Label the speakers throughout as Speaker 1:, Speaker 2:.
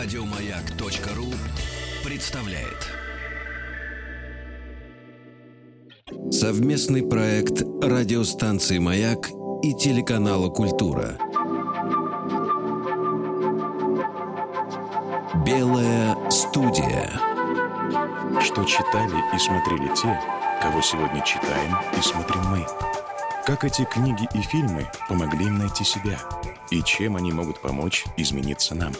Speaker 1: Радиомаяк.ру представляет совместный проект радиостанции Маяк и телеканала Культура. Белая студия.
Speaker 2: Что читали и смотрели те, кого сегодня читаем и смотрим мы. Как эти книги и фильмы помогли им найти себя и чем они могут помочь измениться нам.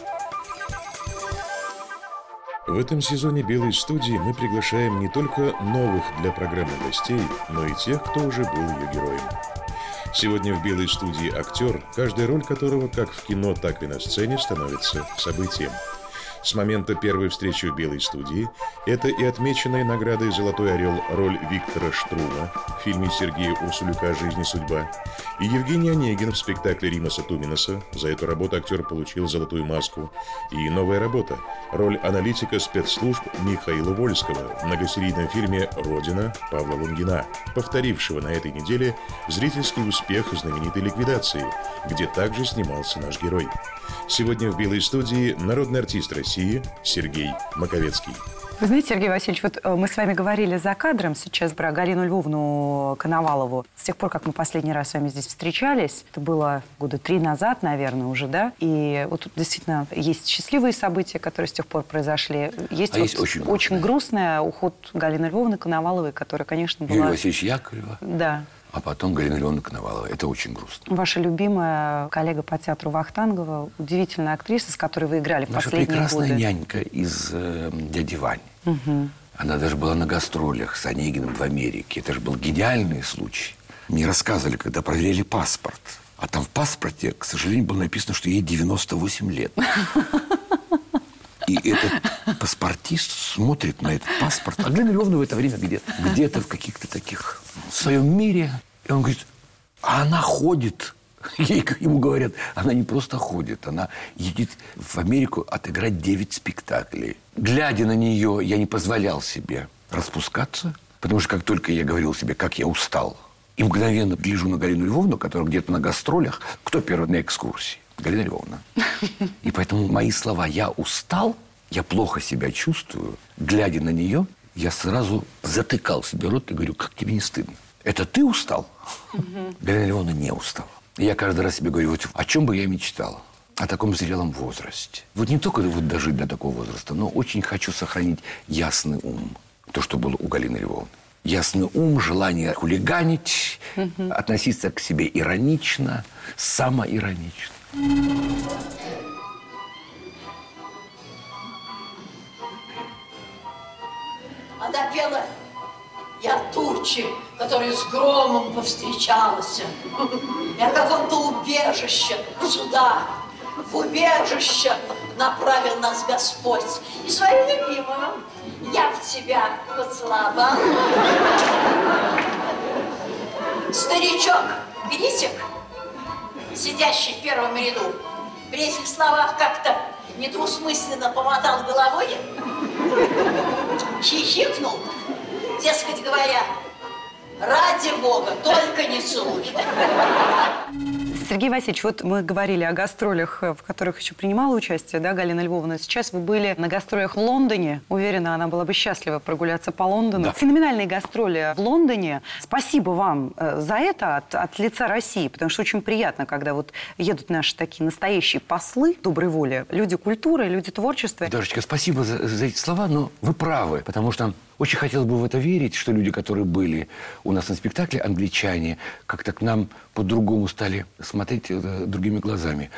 Speaker 2: В этом сезоне «Белой студии» мы приглашаем не только новых для программы гостей, но и тех, кто уже был ее героем. Сегодня в «Белой студии» актер, каждая роль которого как в кино, так и на сцене становится событием – с момента первой встречи в Белой студии это и отмеченная наградой «Золотой орел» роль Виктора Штрума в фильме Сергея Урсулюка «Жизнь и судьба» и Евгений Онегин в спектакле Римаса Туминаса. За эту работу актер получил «Золотую маску». И новая работа – роль аналитика спецслужб Михаила Вольского в многосерийном фильме «Родина» Павла Лунгина, повторившего на этой неделе зрительский успех знаменитой ликвидации, где также снимался наш герой. Сегодня в «Белой студии» народный артист России Сергей Маковецкий.
Speaker 3: Вы знаете, Сергей Васильевич, вот э, мы с вами говорили за кадром сейчас про Галину Львовну Коновалову. С тех пор, как мы последний раз с вами здесь встречались, это было года три назад, наверное, уже, да? И вот тут действительно есть счастливые события, которые с тех пор произошли. Есть,
Speaker 4: а
Speaker 3: вот
Speaker 4: есть очень грустное.
Speaker 3: очень грустное уход Галины Львовны Коноваловой, которая, конечно, была...
Speaker 4: Юрий Васильевич Яковлева.
Speaker 3: Да
Speaker 4: а потом Галина Леоновна Коновалова. Это очень грустно.
Speaker 3: Ваша любимая коллега по театру Вахтангова, удивительная актриса, с которой вы играли в
Speaker 4: Наша
Speaker 3: последние
Speaker 4: прекрасная
Speaker 3: годы.
Speaker 4: нянька из э, «Дяди Вани».
Speaker 3: Угу.
Speaker 4: Она даже была на гастролях с Онегиным в Америке. Это же был гениальный случай. Мне рассказывали, когда проверяли паспорт. А там в паспорте, к сожалению, было написано, что ей 98 лет. И этот паспортист смотрит на этот паспорт. А Глена Львовна в это время где-то где в каких-то таких в своем мире. И он говорит, а она ходит. Ей, ему говорят, она не просто ходит, она едет в Америку отыграть 9 спектаклей. Глядя на нее, я не позволял себе распускаться, потому что как только я говорил себе, как я устал, и мгновенно гляжу на Галину Львовну, которая где-то на гастролях, кто первый на экскурсии? Галина Львовна. И поэтому мои слова «я устал», «я плохо себя чувствую», глядя на нее, я сразу затыкал себе рот и говорю, как тебе не стыдно? Это ты устал? Галина Львовна не устала. И я каждый раз себе говорю, вот о чем бы я мечтал? О таком зрелом возрасте. Вот не только вот дожить до такого возраста, но очень хочу сохранить ясный ум. То, что было у Галины Львовны. Ясный ум, желание хулиганить, относиться к себе иронично, самоиронично.
Speaker 5: Она пела «Я тучи, которые с громом повстречалась. Я каком-то убежище сюда, в убежище направил нас Господь. И свою любимую я в тебя поцеловал. Старичок, критик, сидящий в первом ряду, при этих словах как-то недвусмысленно помотал головой, хихикнул, дескать говоря, ради бога, только не целуй.
Speaker 3: Сергей Васильевич, вот мы говорили о гастролях, в которых еще принимала участие, да, Галина Львовна. Сейчас вы были на гастролях в Лондоне. Уверена, она была бы счастлива прогуляться по Лондону.
Speaker 4: Да.
Speaker 3: Феноменальные гастроли в Лондоне. Спасибо вам э, за это от, от лица России, потому что очень приятно, когда вот едут наши такие настоящие послы доброй воли, люди культуры, люди творчества.
Speaker 4: Дашечка, спасибо за, за эти слова, но вы правы, потому что очень хотелось бы в это верить, что люди, которые были у нас на спектакле, англичане, как-то к нам по-другому стали смотреть э, другими глазами.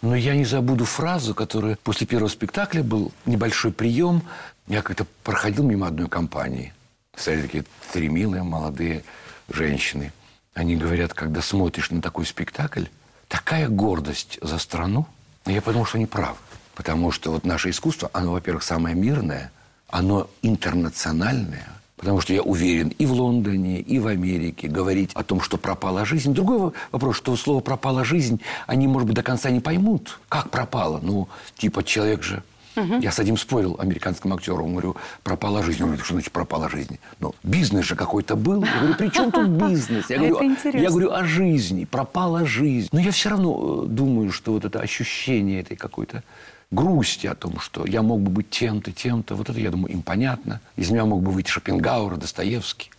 Speaker 4: Но я не забуду фразу, которая после первого спектакля был небольшой прием. Я как-то проходил мимо одной компании. Стояли такие три милые молодые женщины. Они говорят, когда смотришь на такой спектакль, такая гордость за страну. Я подумал, что они правы. Потому что вот наше искусство, оно, во-первых, самое мирное, оно интернациональное. Потому что я уверен и в Лондоне, и в Америке говорить о том, что пропала жизнь. Другой во- вопрос, что слово «пропала жизнь» они, может быть, до конца не поймут. Как пропала? Ну, типа человек же Я с одним спорил, американским актером, говорю, пропала жизнь. Он говорит, что значит пропала жизнь? Ну, бизнес же какой-то был. Я говорю, при чем тут бизнес? Я говорю, я говорю о жизни, пропала жизнь. Но я все равно э, думаю, что вот это ощущение этой какой-то грусти о том, что я мог бы быть тем-то, тем-то, вот это, я думаю, им понятно. Из меня мог бы выйти Шопенгауэр, Достоевский.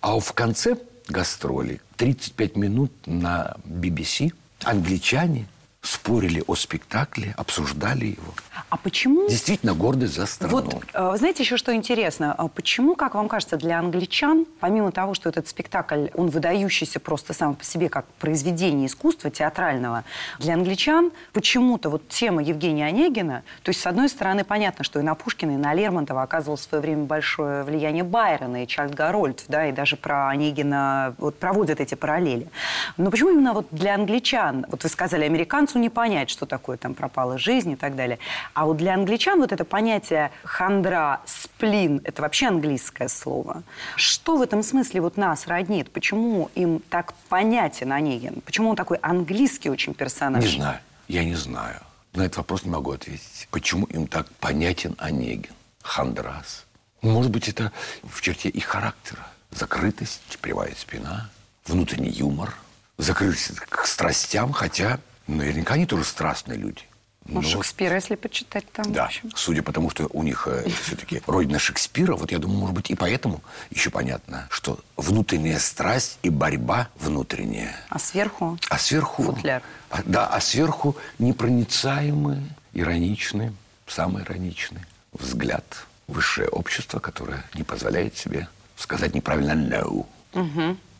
Speaker 4: А в конце гастролей 35 минут на BBC англичане спорили о спектакле, обсуждали его.
Speaker 3: А почему...
Speaker 4: Действительно гордость за страну.
Speaker 3: Вот, э, знаете, еще что интересно? А Почему, как вам кажется, для англичан, помимо того, что этот спектакль, он выдающийся просто сам по себе как произведение искусства театрального, для англичан почему-то вот тема Евгения Онегина, то есть, с одной стороны, понятно, что и на Пушкина, и на Лермонтова оказывал в свое время большое влияние Байрона и Чарльз Гарольд, да, и даже про Онегина вот проводят эти параллели. Но почему именно вот для англичан, вот вы сказали, американцу не понять, что такое там пропала жизнь и так далее, а вот для англичан вот это понятие хандра, сплин, это вообще английское слово. Что в этом смысле вот нас роднит? Почему им так понятен Онегин? Почему он такой английский очень персонаж?
Speaker 4: Не знаю. Я не знаю. На этот вопрос не могу ответить. Почему им так понятен Онегин? Хандрас. Может быть, это в черте их характера. Закрытость, прямая спина, внутренний юмор, закрытость к страстям, хотя наверняка они тоже страстные люди.
Speaker 3: Ну,
Speaker 4: Но
Speaker 3: Шекспира, если почитать там,
Speaker 4: да, судя по тому, что у них все-таки родина Шекспира, вот я думаю, может быть, и поэтому еще понятно, что внутренняя страсть и борьба внутренняя.
Speaker 3: А сверху?
Speaker 4: А сверху...
Speaker 3: Футляр.
Speaker 4: А, да, а сверху непроницаемый, ироничный, самый ироничный взгляд. Высшее общество, которое не позволяет себе сказать неправильно «no».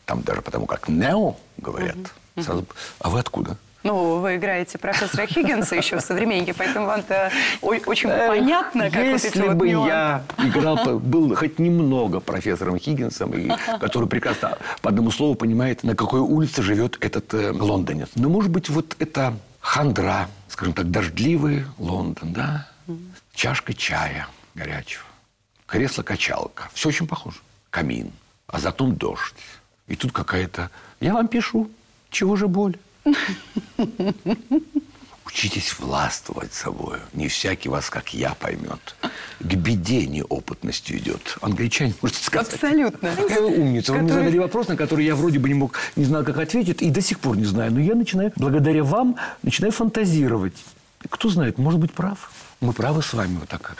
Speaker 4: Там даже потому, как «no» говорят. Сразу, а вы откуда?
Speaker 3: Ну, вы играете профессора Хиггинса еще в «Современнике», поэтому вам-то очень понятно, как
Speaker 4: Если
Speaker 3: вот
Speaker 4: бы я играл, был хоть немного профессором Хиггинсом, и, который прекрасно по одному слову понимает, на какой улице живет этот э, лондонец. Но, может быть, вот это хандра, скажем так, дождливый Лондон, да? Чашка чая горячего, кресло-качалка. Все очень похоже. Камин, а за окном дождь. И тут какая-то... Я вам пишу, чего же боль? Учитесь властвовать собой. Не всякий вас, как я, поймет. К беде неопытностью идет. Англичане, можете сказать.
Speaker 3: Абсолютно.
Speaker 4: Какая вы умница. Вы мне
Speaker 3: Который-
Speaker 4: задали вопрос, на который я вроде бы не мог, не знал, как ответить, и до сих пор не знаю. Но я начинаю, благодаря вам, начинаю фантазировать. Кто знает, может быть, прав. Мы правы с вами, вот так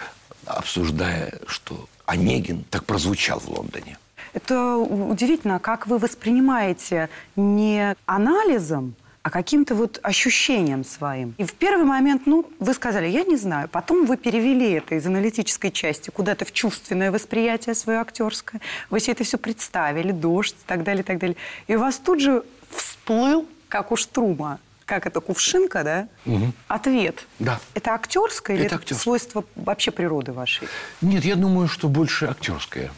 Speaker 4: обсуждая, что Онегин так прозвучал в Лондоне.
Speaker 3: Это удивительно, как вы воспринимаете не анализом, а каким-то вот ощущением своим. И в первый момент, ну, вы сказали, я не знаю. Потом вы перевели это из аналитической части куда-то в чувственное восприятие свое актерское. Вы себе это все представили, дождь и так далее, и так далее. И у вас тут же всплыл, как у Штрума, как это, кувшинка, да? Ответ.
Speaker 4: Да.
Speaker 3: Это актерское или
Speaker 4: Это
Speaker 3: это,
Speaker 4: актерское.
Speaker 3: свойство вообще природы вашей?
Speaker 4: Нет, я думаю, что больше актерское.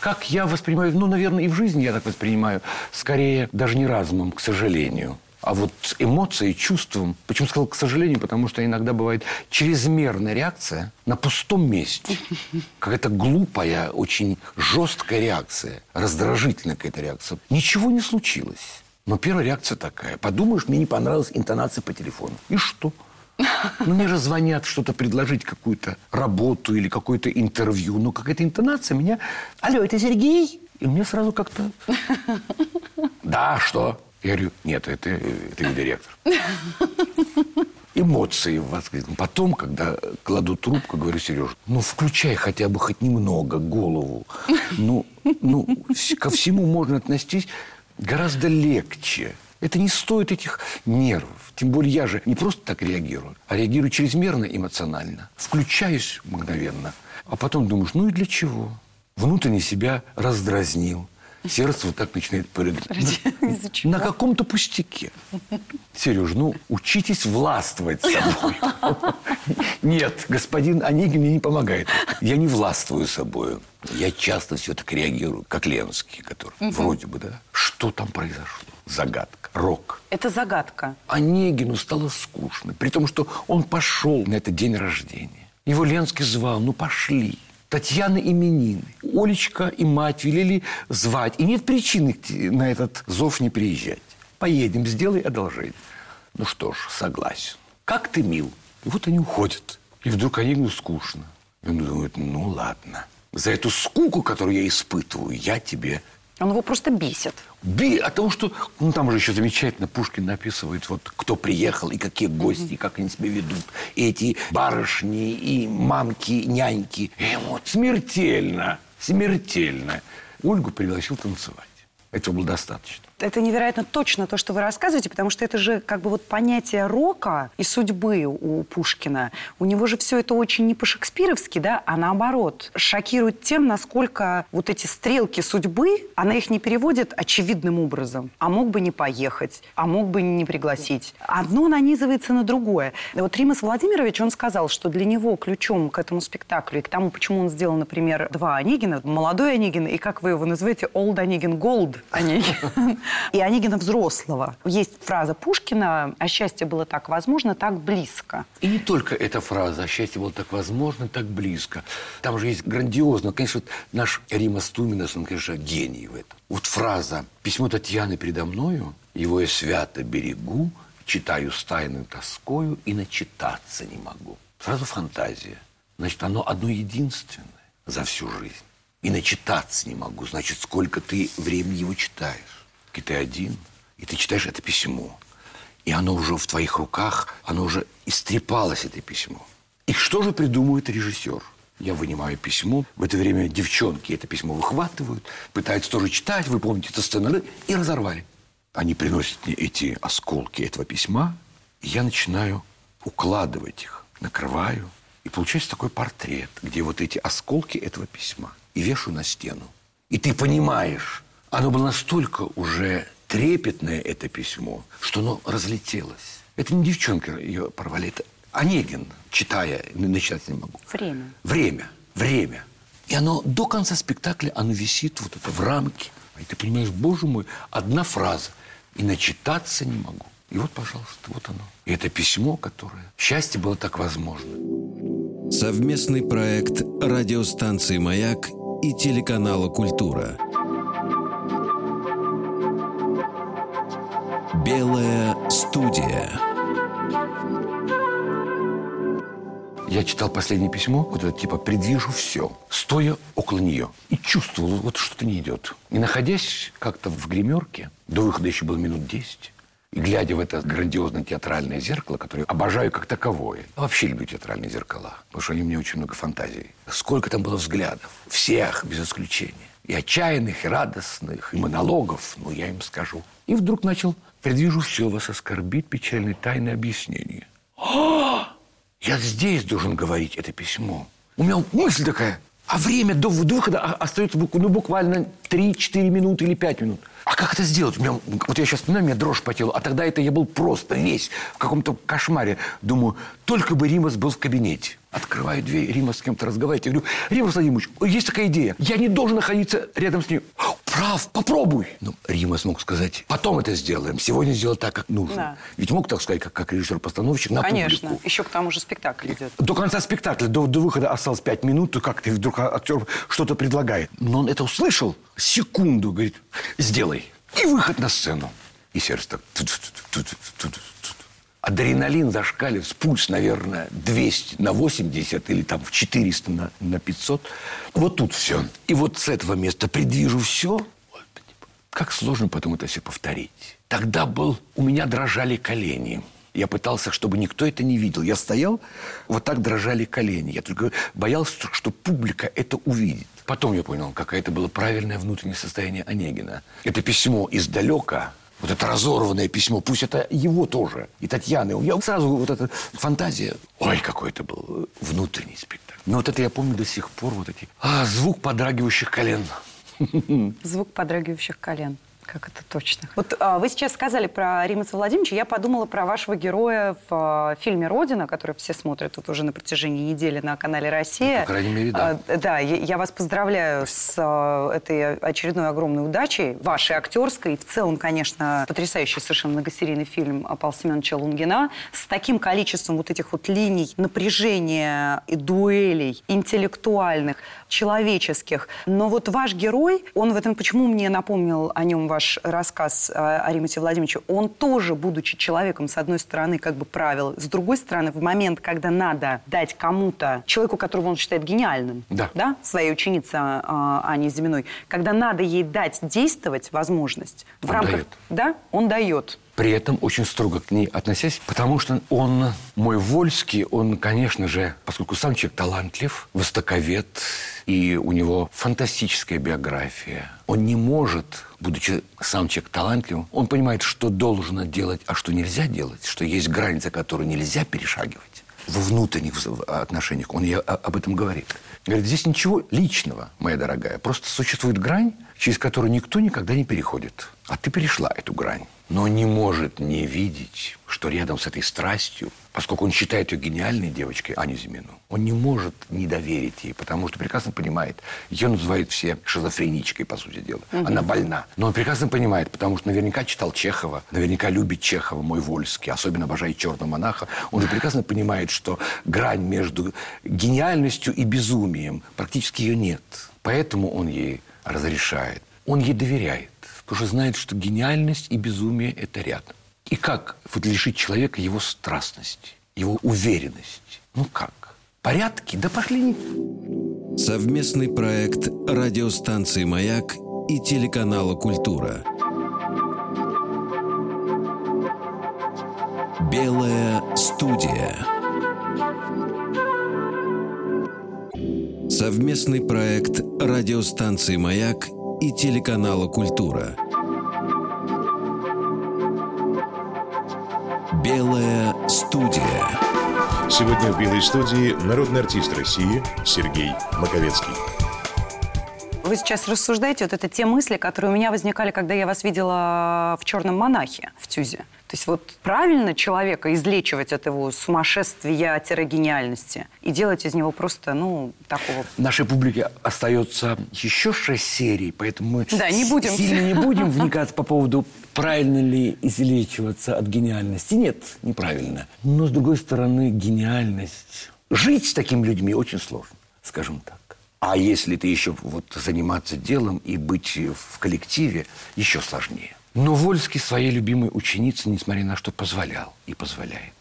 Speaker 4: Как я воспринимаю, ну, наверное, и в жизни я так воспринимаю, скорее даже не разумом, к сожалению, а вот с эмоцией, чувством. Почему сказал к сожалению? Потому что иногда бывает чрезмерная реакция на пустом месте. Какая-то глупая, очень жесткая реакция, раздражительная какая-то реакция. Ничего не случилось. Но первая реакция такая. Подумаешь, мне не понравилась интонация по телефону. И что? Ну, мне же звонят что-то предложить, какую-то работу или какое-то интервью. Но какая-то интонация меня... Алло, это Сергей? И мне сразу как-то... Да, что? Я говорю, нет, это, это директор. Эмоции в вас. Потом, когда кладу трубку, говорю, Сереж, ну, включай хотя бы хоть немного голову. Ну, ну, ко всему можно относиться гораздо легче. Это не стоит этих нервов. Тем более я же не просто так реагирую, а реагирую чрезмерно эмоционально. Включаюсь мгновенно. А потом думаешь, ну и для чего? Внутренне себя раздразнил. Сердце вот так начинает прыгать. На- на каком-то пустяке. Сереж, ну, учитесь властвовать собой. Нет, господин Онегин мне не помогает. Я не властвую собой. Я часто все так реагирую, как Ленский, который вроде бы, да. Что там произошло? Загадка. Рок.
Speaker 3: Это загадка.
Speaker 4: Онегину стало скучно. При том, что он пошел на этот день рождения. Его Ленский звал, ну пошли. Татьяна именины. Олечка и мать велели звать. И нет причины на этот зов не приезжать. Поедем, сделай одолжение. Ну что ж, согласен. Как ты мил. И вот они уходят. И вдруг Онегину скучно. И он думает, ну ладно. За эту скуку, которую я испытываю, я тебе
Speaker 3: Он его просто бесит.
Speaker 4: Би, от того, что... Ну, там же еще замечательно Пушкин описывает, вот, кто приехал, и какие гости, и как они себя ведут. И эти барышни, и мамки, няньки. И вот смертельно, смертельно. Ольгу пригласил танцевать. Этого было достаточно.
Speaker 3: Это невероятно точно то, что вы рассказываете, потому что это же как бы вот понятие рока и судьбы у Пушкина. У него же все это очень не по-шекспировски, да, а наоборот. Шокирует тем, насколько вот эти стрелки судьбы, она их не переводит очевидным образом. А мог бы не поехать, а мог бы не пригласить. Одно нанизывается на другое. Вот Римас Владимирович, он сказал, что для него ключом к этому спектаклю и к тому, почему он сделал, например, два Онегина, молодой Онегин и, как вы его называете, Old Онегин, Gold Онегин. И Онегина взрослого. Есть фраза Пушкина «А счастье было так возможно, так близко».
Speaker 4: И не только эта фраза «А счастье было так возможно, так близко». Там же есть грандиозно. Конечно, наш Рима Стуминас, он, конечно, гений в этом. Вот фраза «Письмо Татьяны передо мною, его я свято берегу, читаю с тайной тоскою и начитаться не могу». Сразу фантазия. Значит, оно одно единственное за всю жизнь. И начитаться не могу. Значит, сколько ты времени его читаешь. И ты один, и ты читаешь это письмо. И оно уже в твоих руках, оно уже истрепалось, это письмо. И что же придумывает режиссер? Я вынимаю письмо. В это время девчонки это письмо выхватывают, пытаются тоже читать. Вы помните эту сцену? И разорвали. Они приносят мне эти осколки этого письма, и я начинаю укладывать их, накрываю. И получается такой портрет, где вот эти осколки этого письма. И вешаю на стену. И ты понимаешь, оно было настолько уже трепетное, это письмо, что оно разлетелось. Это не девчонка ее порвали, это Онегин, читая, начитать не могу.
Speaker 3: Время.
Speaker 4: Время, время. И оно до конца спектакля, оно висит вот это в рамке. И ты понимаешь, боже мой, одна фраза. И начитаться не могу. И вот, пожалуйста, вот оно. И это письмо, которое... Счастье было так возможно.
Speaker 1: Совместный проект радиостанции «Маяк» и телеканала «Культура». Белая студия.
Speaker 4: Я читал последнее письмо, вот это типа «предвижу все», стоя около нее. И чувствовал, вот что-то не идет. И находясь как-то в гримерке, до выхода еще было минут 10, и глядя в это грандиозное театральное зеркало, которое обожаю как таковое. Вообще люблю театральные зеркала, потому что они меня очень много фантазий. Сколько там было взглядов, всех, без исключения. И отчаянных, и радостных, и монологов, ну, я им скажу. И вдруг начал «Предвижу все, вас оскорбит печальное тайное объяснение». Я здесь должен говорить это письмо. У меня мысль такая, а время до выхода остается ну, буквально 3-4 минуты или 5 минут. А как это сделать? У меня, вот я сейчас вспоминаю, у меня дрожь по телу. А тогда это я был просто весь в каком-то кошмаре. Думаю, только бы Римас был в кабинете. Открываю дверь, Римас с кем-то разговаривает. Я говорю, Римас Владимирович, есть такая идея. Я не должен находиться рядом с ним. Прав, попробуй. Ну, Римас мог сказать, потом это сделаем. Сегодня сделать так, как нужно.
Speaker 3: Да.
Speaker 4: Ведь мог так сказать, как, как режиссер-постановщик на
Speaker 3: Конечно.
Speaker 4: публику.
Speaker 3: Еще к тому же спектакль идет.
Speaker 4: До конца спектакля, до, до выхода осталось пять минут, то как ты вдруг актер что-то предлагает. Но он это услышал, секунду, говорит, сделай. И выход на сцену. И сердце так... Адреналин зашкаливает, пульс, наверное, 200 на 80 или там в 400 на, на 500. Вот тут все. И вот с этого места предвижу все. Как сложно потом это все повторить. Тогда был... У меня дрожали колени. Я пытался, чтобы никто это не видел. Я стоял, вот так дрожали колени. Я только боялся, что публика это увидит. Потом я понял, какое это было правильное внутреннее состояние Онегина. Это письмо издалека, вот это разорванное письмо, пусть это его тоже, и Татьяны. Я сразу вот эта фантазия. Ой, какой это был внутренний спектакль. Но вот это я помню до сих пор, вот эти... А, звук подрагивающих колен.
Speaker 3: Звук подрагивающих колен. Как это точно? Вот а, вы сейчас сказали про Римаса Владимировича. Я подумала про вашего героя в а, фильме «Родина», который все смотрят тут уже на протяжении недели на канале «Россия».
Speaker 4: Ну, по крайней мере, да.
Speaker 3: А, да, я, я вас поздравляю с а, этой очередной огромной удачей, вашей актерской. И в целом, конечно, потрясающий совершенно многосерийный фильм Павла Семеновича Лунгина с таким количеством вот этих вот линий напряжения и дуэлей интеллектуальных, человеческих. Но вот ваш герой, он в этом, почему мне напомнил о нем ваш рассказ о Римате Владимировиче, он тоже, будучи человеком, с одной стороны, как бы правил, с другой стороны, в момент, когда надо дать кому-то, человеку, которого он считает гениальным,
Speaker 4: Да.
Speaker 3: да своей ученице Ане Зиминой, когда надо ей дать действовать возможность в
Speaker 4: Он
Speaker 3: рамках...
Speaker 4: дает.
Speaker 3: Да, он дает.
Speaker 4: При этом очень строго к ней относясь, потому что он, мой Вольский, он, конечно же, поскольку сам человек талантлив, востоковед, и у него фантастическая биография, он не может, будучи сам человек талантливым, он понимает, что должно делать, а что нельзя делать, что есть граница, которую нельзя перешагивать во внутренних вза- отношениях. Он ей о- об этом говорит. Говорит, здесь ничего личного, моя дорогая. Просто существует грань, через которую никто никогда не переходит. А ты перешла эту грань. Но не может не видеть, что рядом с этой страстью, поскольку он считает ее гениальной девочкой, Аню Зимину, он не может не доверить ей, потому что прекрасно понимает, ее называют все шизофреничкой, по сути дела. Она больна. Но он прекрасно понимает, потому что наверняка читал Чехова, наверняка любит Чехова, мой Вольский, особенно обожает «Черного монаха». Он же прекрасно понимает, что грань между гениальностью и безумием практически ее нет. Поэтому он ей разрешает. Он ей доверяет, что знает, что гениальность и безумие – это рядом. И как вот лишить человека его страстности, его уверенности? Ну как? Порядки? Да пошли.
Speaker 1: Совместный проект радиостанции «Маяк» и телеканала «Культура». Белая студия. Совместный проект радиостанции «Маяк» и телеканала «Культура». Белая студия.
Speaker 2: Сегодня в «Белой студии» народный артист России Сергей Маковецкий.
Speaker 3: Вы сейчас рассуждаете, вот это те мысли, которые у меня возникали, когда я вас видела в «Черном монахе» в Тюзе. То есть вот правильно человека излечивать от его сумасшествия-гениальности и делать из него просто, ну, такого...
Speaker 4: Нашей публике остается еще шесть серий, поэтому мы
Speaker 3: Да, не будем.
Speaker 4: сильно не будем вникать по поводу, правильно ли излечиваться от гениальности. Нет, неправильно. Но, с другой стороны, гениальность... Жить с такими людьми очень сложно, скажем так. А если ты еще вот заниматься делом и быть в коллективе, еще сложнее. Но Вольский своей любимой ученице, несмотря на что, позволял и позволяет.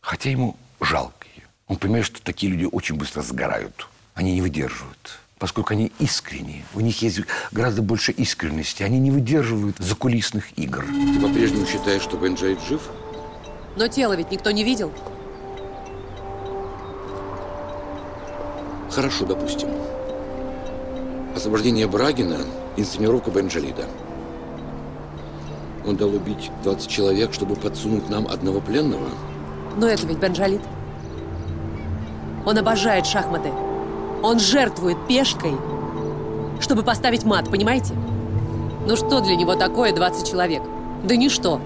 Speaker 4: Хотя ему жалко ее. Он понимает, что такие люди очень быстро сгорают. Они не выдерживают. Поскольку они искренние. У них есть гораздо больше искренности. Они не выдерживают закулисных игр.
Speaker 6: Ты по-прежнему считаешь, что Бенджаид жив?
Speaker 7: Но тело ведь никто не видел.
Speaker 6: Хорошо, допустим. Освобождение Брагина – инсценировка Бенджалида. Он дал убить 20 человек, чтобы подсунуть нам одного пленного?
Speaker 7: Но это ведь Бенджалит. Он обожает шахматы. Он жертвует пешкой, чтобы поставить мат, понимаете? Ну что для него такое 20 человек? Да ничто.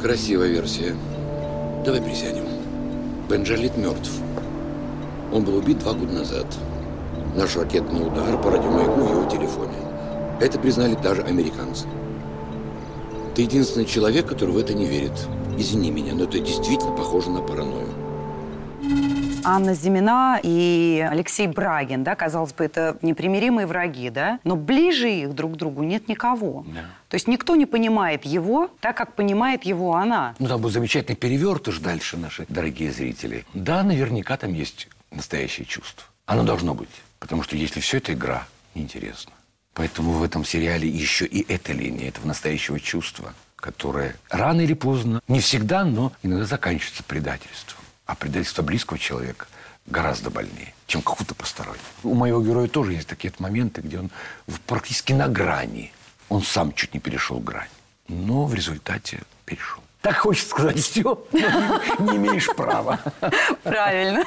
Speaker 6: Красивая версия. Давай присядем. Бенджалит мертв. Он был убит два года назад. Наш ракетный удар по радиомаяку в его телефоне. Это признали даже американцы. Ты единственный человек, который в это не верит. Извини меня, но это действительно похоже на паранойю.
Speaker 3: Анна Зимина и Алексей Брагин, да, казалось бы, это непримиримые враги, да, но ближе их друг к другу нет никого.
Speaker 4: Да.
Speaker 3: То есть никто не понимает его так, как понимает его она.
Speaker 4: Ну, там был замечательный перевертыш дальше, наши дорогие зрители. Да, наверняка там есть настоящее чувство. Оно должно быть. Потому что если все это игра, неинтересно. Поэтому в этом сериале еще и эта линия этого настоящего чувства, которое рано или поздно, не всегда, но иногда заканчивается предательством. А предательство близкого человека гораздо больнее, чем какого-то постороннего. У моего героя тоже есть такие моменты, где он практически на грани. Он сам чуть не перешел грань, но в результате перешел. Так хочется сказать все, но не, имеешь права.
Speaker 3: Правильно.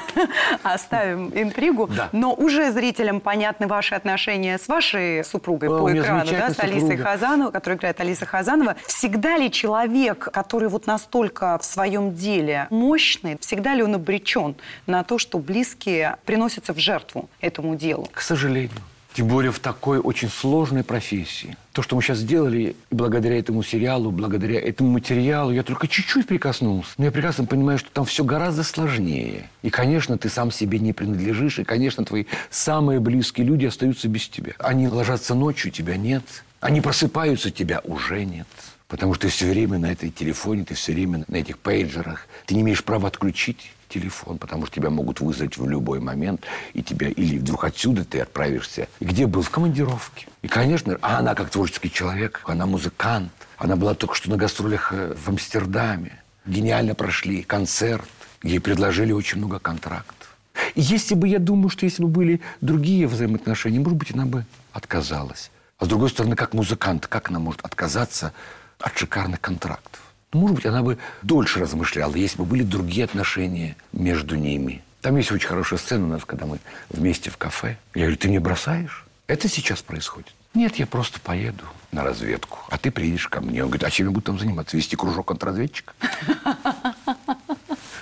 Speaker 3: Оставим интригу.
Speaker 4: Да.
Speaker 3: Но уже зрителям понятны ваши отношения с вашей супругой по экрану, да, с Алисой
Speaker 4: супруга.
Speaker 3: Хазановой, которую играет Алиса Хазанова. Всегда ли человек, который вот настолько в своем деле мощный, всегда ли он обречен на то, что близкие приносятся в жертву этому делу?
Speaker 4: К сожалению. Тем более в такой очень сложной профессии. То, что мы сейчас сделали, благодаря этому сериалу, благодаря этому материалу, я только чуть-чуть прикоснулся. Но я прекрасно понимаю, что там все гораздо сложнее. И, конечно, ты сам себе не принадлежишь. И, конечно, твои самые близкие люди остаются без тебя. Они ложатся ночью, тебя нет. Они просыпаются, тебя уже нет. Потому что ты все время на этой телефоне, ты все время на этих пейджерах. Ты не имеешь права отключить телефон, потому что тебя могут вызвать в любой момент, и тебя или вдруг отсюда ты отправишься. И где был? В командировке. И, конечно, а она как творческий человек, она музыкант. Она была только что на гастролях э, в Амстердаме. Гениально прошли концерт. Ей предложили очень много контрактов. И если бы, я думаю, что если бы были другие взаимоотношения, может быть, она бы отказалась. А с другой стороны, как музыкант, как она может отказаться от шикарных контрактов? Ну, может быть, она бы дольше размышляла, если бы были другие отношения между ними. Там есть очень хорошая сцена у нас, когда мы вместе в кафе. Я говорю, ты мне бросаешь? Это сейчас происходит. Нет, я просто поеду на разведку, а ты приедешь ко мне. Он говорит, а чем я буду там заниматься? Вести кружок контрразведчика?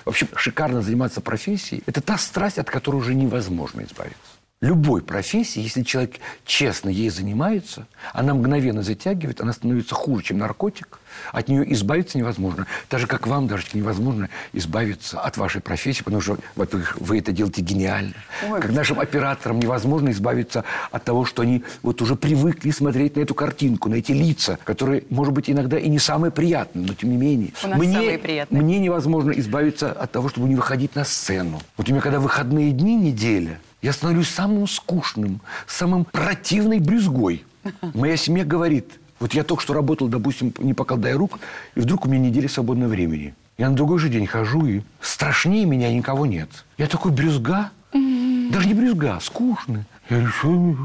Speaker 4: Вообще шикарно заниматься профессией – это та страсть, от которой уже невозможно избавиться любой профессии, если человек честно ей занимается, она мгновенно затягивает, она становится хуже, чем наркотик. От нее избавиться невозможно. Так же, как вам даже невозможно избавиться от вашей профессии, потому что, во-первых, вы это делаете гениально. Ой, как нашим операторам невозможно избавиться от того, что они вот уже привыкли смотреть на эту картинку, на эти лица, которые, может быть, иногда и не самые приятные, но тем не менее.
Speaker 3: У нас
Speaker 4: мне,
Speaker 3: самые приятные.
Speaker 4: Мне невозможно избавиться от того, чтобы не выходить на сцену. Вот у меня когда выходные дни, неделя, я становлюсь самым скучным, самым противной брюзгой. Моя семья говорит, вот я только что работал, допустим, не поколдая рук, и вдруг у меня неделя свободного времени. Я на другой же день хожу, и страшнее меня никого нет. Я такой брюзга, даже не брюзга, а скучный. Я что...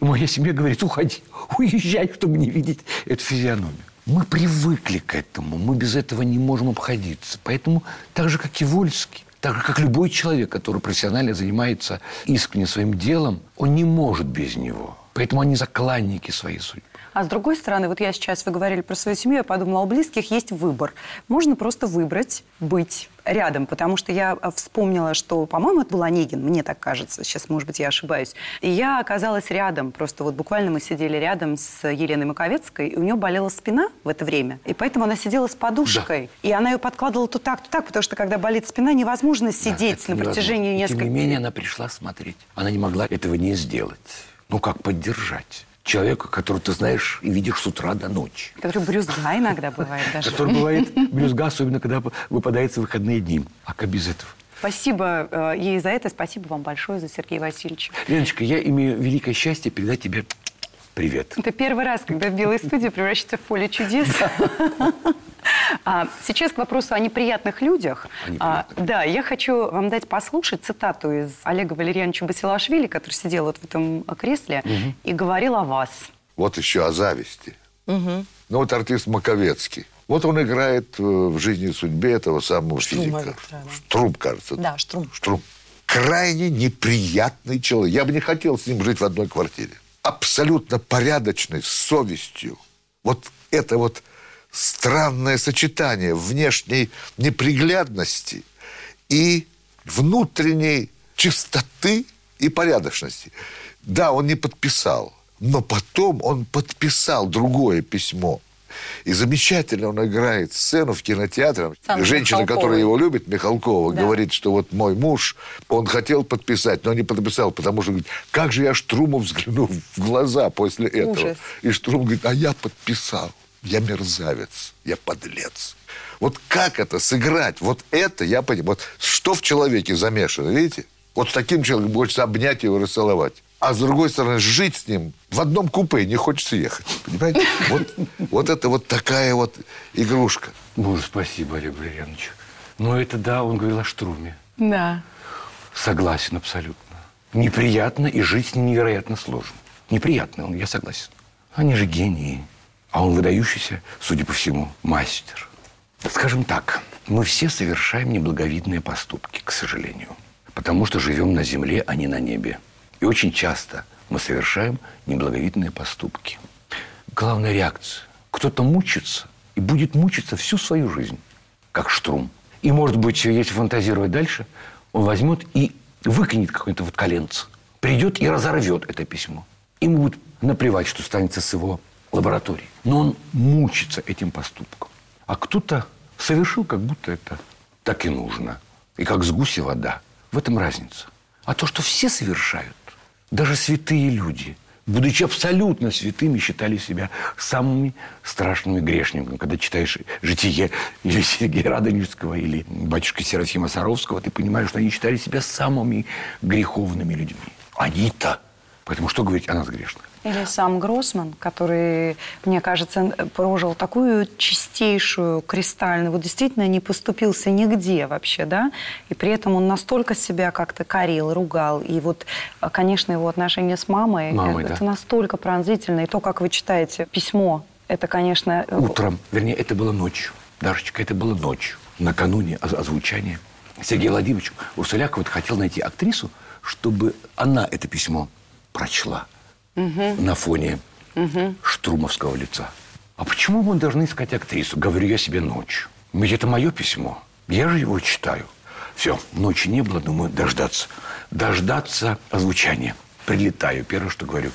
Speaker 4: Моя семья говорит, уходи, уезжай, чтобы не видеть эту физиономию. Мы привыкли к этому, мы без этого не можем обходиться. Поэтому так же, как и Вольский, так как любой человек, который профессионально занимается искренне своим делом, он не может без него. Поэтому они закланники своей судьбы.
Speaker 3: А с другой стороны, вот я сейчас, вы говорили про свою семью, я подумала, у близких есть выбор. Можно просто выбрать быть рядом, потому что я а, вспомнила, что, по-моему, это был Онегин, мне так кажется, сейчас, может быть, я ошибаюсь. И я оказалась рядом, просто вот буквально мы сидели рядом с Еленой Маковецкой, и у нее болела спина в это время, и поэтому она сидела с подушкой, да. и она ее подкладывала то так, то так, потому что когда болит спина, невозможно сидеть да, на протяжении нескольких...
Speaker 4: Тем не менее, она пришла смотреть. Она не могла этого не сделать. Ну, как поддержать? Человека, которого ты знаешь и видишь с утра до ночи.
Speaker 3: Который брюзга иногда бывает даже.
Speaker 4: Который бывает брюзга, особенно когда выпадается выходные дни. А как без этого?
Speaker 3: Спасибо э, ей за это. Спасибо вам большое за Сергея Васильевича.
Speaker 4: Леночка, я имею великое счастье передать тебе привет.
Speaker 3: Это первый раз, когда в Белой студии превращается в поле чудес. А, сейчас к вопросу о неприятных людях. О неприятных. А, да, я хочу вам дать послушать цитату из Олега Валерьяновича Басилашвили, который сидел вот в этом кресле угу. и говорил о вас.
Speaker 8: Вот еще о зависти. Угу. Ну вот артист Маковецкий. Вот он играет э, в жизни и судьбе этого самого Штрум, физика. Да. Штрум, кажется.
Speaker 3: Да, Штрум.
Speaker 8: Штрум. Крайне неприятный человек. Я бы не хотел с ним жить в одной квартире. Абсолютно порядочный, с совестью. Вот это вот странное сочетание внешней неприглядности и внутренней чистоты и порядочности. Да, он не подписал, но потом он подписал другое письмо. И замечательно он играет сцену в кинотеатре. Сам Женщина, Михалковой. которая его любит, Михалкова, да. говорит, что вот мой муж, он хотел подписать, но не подписал, потому что говорит, как же я Штруму взгляну в глаза после этого. Ужас. И Штрум говорит, а я подписал я мерзавец, я подлец. Вот как это сыграть? Вот это я понимаю. Вот что в человеке замешано, видите? Вот с таким человеком хочется обнять его расцеловать. А с другой стороны, жить с ним в одном купе не хочется ехать. Понимаете? Вот, вот это вот такая вот игрушка.
Speaker 4: Боже, спасибо, Олег Валерьянович. Но это да, он говорил о Штруме.
Speaker 3: Да.
Speaker 4: Согласен абсолютно. Неприятно и жить с ним невероятно сложно. Неприятно он, я согласен. Они же гении. А он выдающийся, судя по всему, мастер. Скажем так, мы все совершаем неблаговидные поступки, к сожалению. Потому что живем на земле, а не на небе. И очень часто мы совершаем неблаговидные поступки. Главная реакция. Кто-то мучится и будет мучиться всю свою жизнь, как штрум. И, может быть, если фантазировать дальше, он возьмет и выкинет какое-то вот коленце. Придет и разорвет это письмо. Ему будет наплевать, что станется с его лаборатории. Но он мучится этим поступком. А кто-то совершил, как будто это так и нужно. И как с гуся вода. В этом разница. А то, что все совершают, даже святые люди, будучи абсолютно святыми, считали себя самыми страшными грешниками. Когда читаешь «Житие» или Сергея Радонежского, или батюшка Серафима Саровского, ты понимаешь, что они считали себя самыми греховными людьми. Они-то. Поэтому что говорить о нас грешных?
Speaker 3: Или сам Гроссман, который, мне кажется, прожил такую чистейшую, кристальную, вот действительно не поступился нигде вообще, да, и при этом он настолько себя как-то корил, ругал, и вот, конечно, его отношения с мамой,
Speaker 4: Мамой,
Speaker 3: это
Speaker 4: да.
Speaker 3: настолько пронзительно, и то, как вы читаете письмо, это, конечно... э,
Speaker 4: Утром, вернее, это было ночью. Дашечка, это было ночью, накануне оз- озвучания. Сергей Владимирович Урсуляк вот хотел найти актрису, чтобы она это письмо прочла на фоне штурмовского лица. А почему мы должны искать актрису? Говорю я себе ночью. Ведь это мое письмо. Я же его читаю. Все, ночи не было, думаю, дождаться. Дождаться озвучания. Прилетаю, первое, что говорю.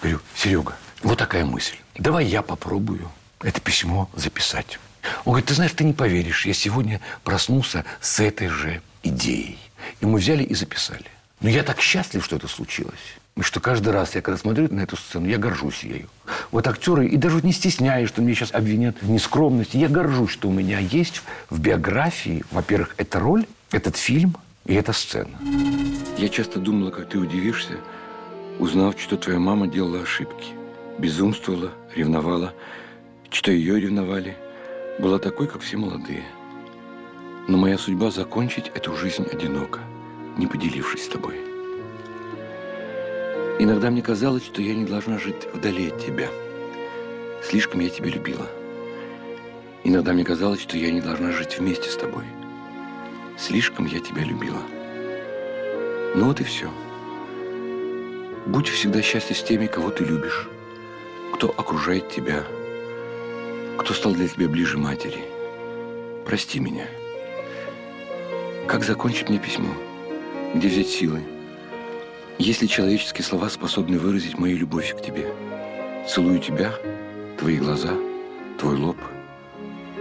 Speaker 4: Говорю, Серега, вот такая мысль. Давай я попробую это письмо записать. Он говорит, ты знаешь, ты не поверишь, я сегодня проснулся с этой же идеей. И мы взяли и записали. Но я так счастлив, что это случилось. И что каждый раз, я когда смотрю на эту сцену, я горжусь ею. Вот актеры, и даже вот не стесняюсь, что меня сейчас обвинят в нескромности, я горжусь, что у меня есть в биографии, во-первых, эта роль, этот фильм и эта сцена. Я часто думала, как ты удивишься, узнав, что твоя мама делала ошибки. Безумствовала, ревновала, что ее ревновали. Была такой, как все молодые. Но моя судьба закончить эту жизнь одиноко, не поделившись с тобой. Иногда мне казалось, что я не должна жить вдали от тебя. Слишком я тебя любила. Иногда мне казалось, что я не должна жить вместе с тобой. Слишком я тебя любила. Ну вот и все. Будь всегда счастлив с теми, кого ты любишь, кто окружает тебя, кто стал для тебя ближе матери. Прости меня. Как закончить мне письмо? Где взять силы? Есть ли человеческие слова способны выразить мою любовь к тебе? Целую тебя, твои глаза, твой лоб,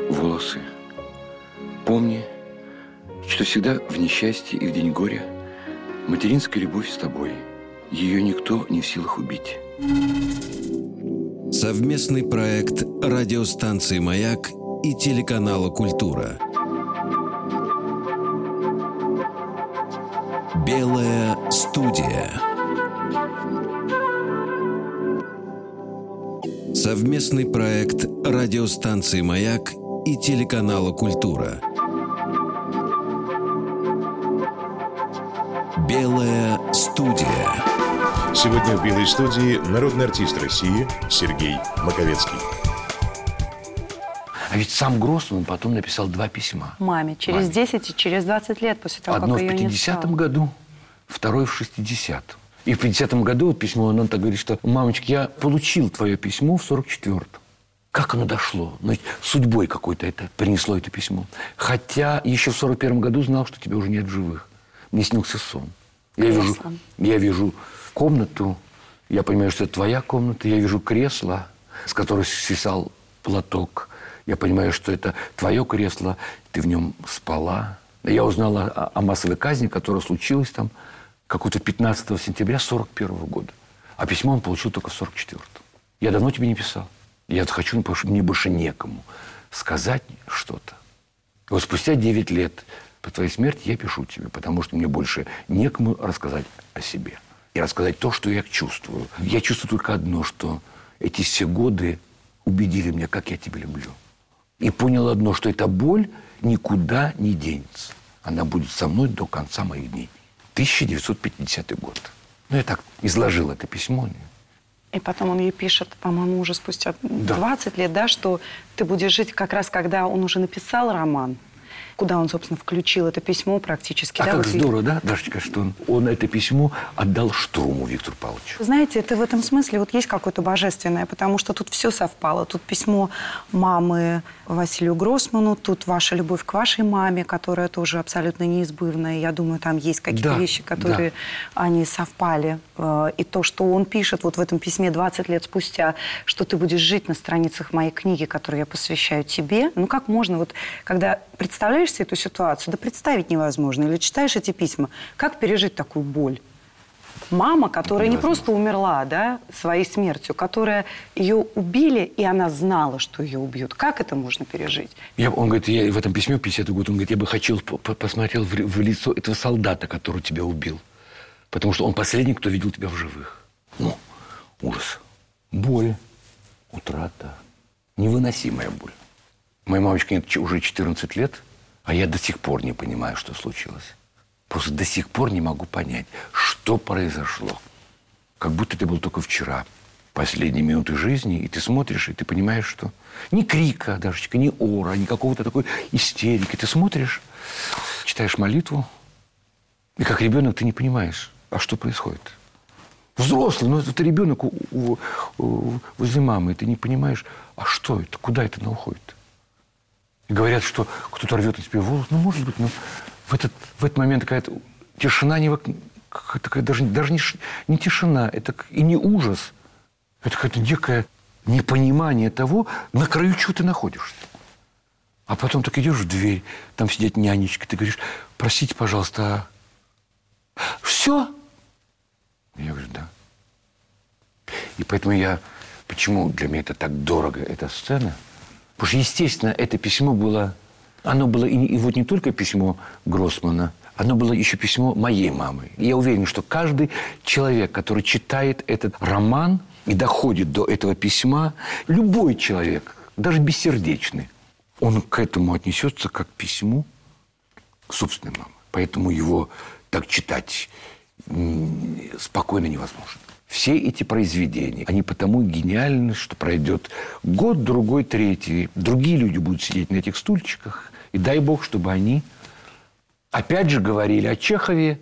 Speaker 4: волосы. Помни, что всегда в несчастье и в день горя материнская любовь с тобой. Ее никто не в силах убить.
Speaker 1: Совместный проект радиостанции «Маяк» и телеканала «Культура». Белая студия. Совместный проект радиостанции «Маяк» и телеканала «Культура». Белая студия.
Speaker 2: Сегодня в «Белой студии» народный артист России Сергей Маковецкий.
Speaker 4: А ведь сам Гроссман потом написал два письма.
Speaker 3: Маме через
Speaker 4: Маме.
Speaker 3: 10 и через 20 лет после того,
Speaker 4: Одно
Speaker 3: как
Speaker 4: в
Speaker 3: ее не
Speaker 4: 50-м
Speaker 3: стало.
Speaker 4: году, второе в 60-м. И в 50-м году вот письмо, он так говорит, что «Мамочка, я получил твое письмо в 44-м». Как оно дошло? Ну, судьбой какой-то это принесло это письмо. Хотя еще в 41 году знал, что тебя уже нет в живых. Мне снился сон. Я вижу, я вижу комнату, я понимаю, что это твоя комната, я вижу кресло, с которого свисал платок. Я понимаю, что это твое кресло, ты в нем спала. Я узнала о, о массовой казни, которая случилась там какого-то 15 сентября 41 года. А письмо он получил только в 44 Я давно тебе не писал. Я хочу, потому что мне больше некому сказать что-то. Вот спустя 9 лет по твоей смерти я пишу тебе, потому что мне больше некому рассказать о себе. И рассказать то, что я чувствую. Я чувствую только одно, что эти все годы убедили меня, как я тебя люблю. И понял одно, что эта боль никуда не денется. Она будет со мной до конца моих дней. 1950 год. Ну, я так изложил это письмо.
Speaker 3: И потом он ей пишет, по-моему, уже спустя 20 лет, да, что ты будешь жить как раз, когда он уже написал роман, куда он, собственно, включил это письмо практически.
Speaker 4: А
Speaker 3: да,
Speaker 4: как
Speaker 3: вот
Speaker 4: здорово, да, Дашечка, что он, он это письмо отдал Штурму Виктору Павловичу.
Speaker 3: Знаете, это в этом смысле вот есть какое-то божественное, потому что тут все совпало. Тут письмо мамы Василию Гроссману, тут ваша любовь к вашей маме, которая тоже абсолютно неизбывная. Я думаю, там есть какие-то
Speaker 4: Да,
Speaker 3: вещи, которые они совпали. Э, И то, что он пишет вот в этом письме 20 лет спустя, что ты будешь жить на страницах моей книги, которую я посвящаю тебе. Ну как можно, вот когда представляешь себе эту ситуацию, да представить невозможно. Или читаешь эти письма, как пережить такую боль? Мама, которая не просто умерла, да, своей смертью, которая ее убили, и она знала, что ее убьют. Как это можно пережить?
Speaker 4: Я, он говорит, я в этом письме, 50 год, он говорит, я бы хотел посмотрел в, в лицо этого солдата, который тебя убил. Потому что он последний, кто видел тебя в живых. Ну, ужас. Боль, утрата, невыносимая боль. Моей мамочке нет уже 14 лет, а я до сих пор не понимаю, что случилось. Просто до сих пор не могу понять, что произошло. Как будто это было только вчера, последние минуты жизни, и ты смотришь, и ты понимаешь, что ни крика даже, ни ора, ни какого-то такой истерики. Ты смотришь, читаешь молитву, и как ребенок ты не понимаешь, а что происходит. Взрослый, но это ребенок у, у, у, возле мамы, и ты не понимаешь, а что это, куда это она уходит. Говорят, что кто-то рвет на тебе волос. Ну, может быть, но в этот, в этот момент какая-то тишина, не, такая, даже, даже не, не тишина, это и не ужас. Это какое-то некое непонимание того, на краю чего ты находишься. А потом так идешь в дверь, там сидят нянечки, ты говоришь, простите, пожалуйста, а все? Я говорю, да. И поэтому я, почему для меня это так дорого, эта сцена? Потому что, естественно, это письмо было оно было и, и вот не только письмо Гроссмана, оно было еще письмо моей мамы. И я уверен, что каждый человек, который читает этот роман и доходит до этого письма, любой человек, даже бессердечный, он к этому отнесется как к письму собственной мамы. Поэтому его так читать спокойно невозможно. Все эти произведения, они потому гениальны, что пройдет год, другой, третий. Другие люди будут сидеть на этих стульчиках, и дай бог, чтобы они опять же говорили о Чехове,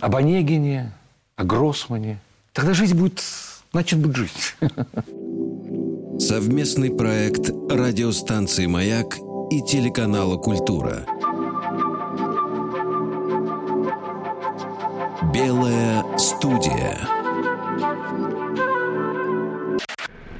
Speaker 4: об Онегине, о Гроссмане. Тогда жизнь будет, значит, будет жить.
Speaker 1: Совместный проект радиостанции «Маяк» и телеканала «Культура». Белая студия.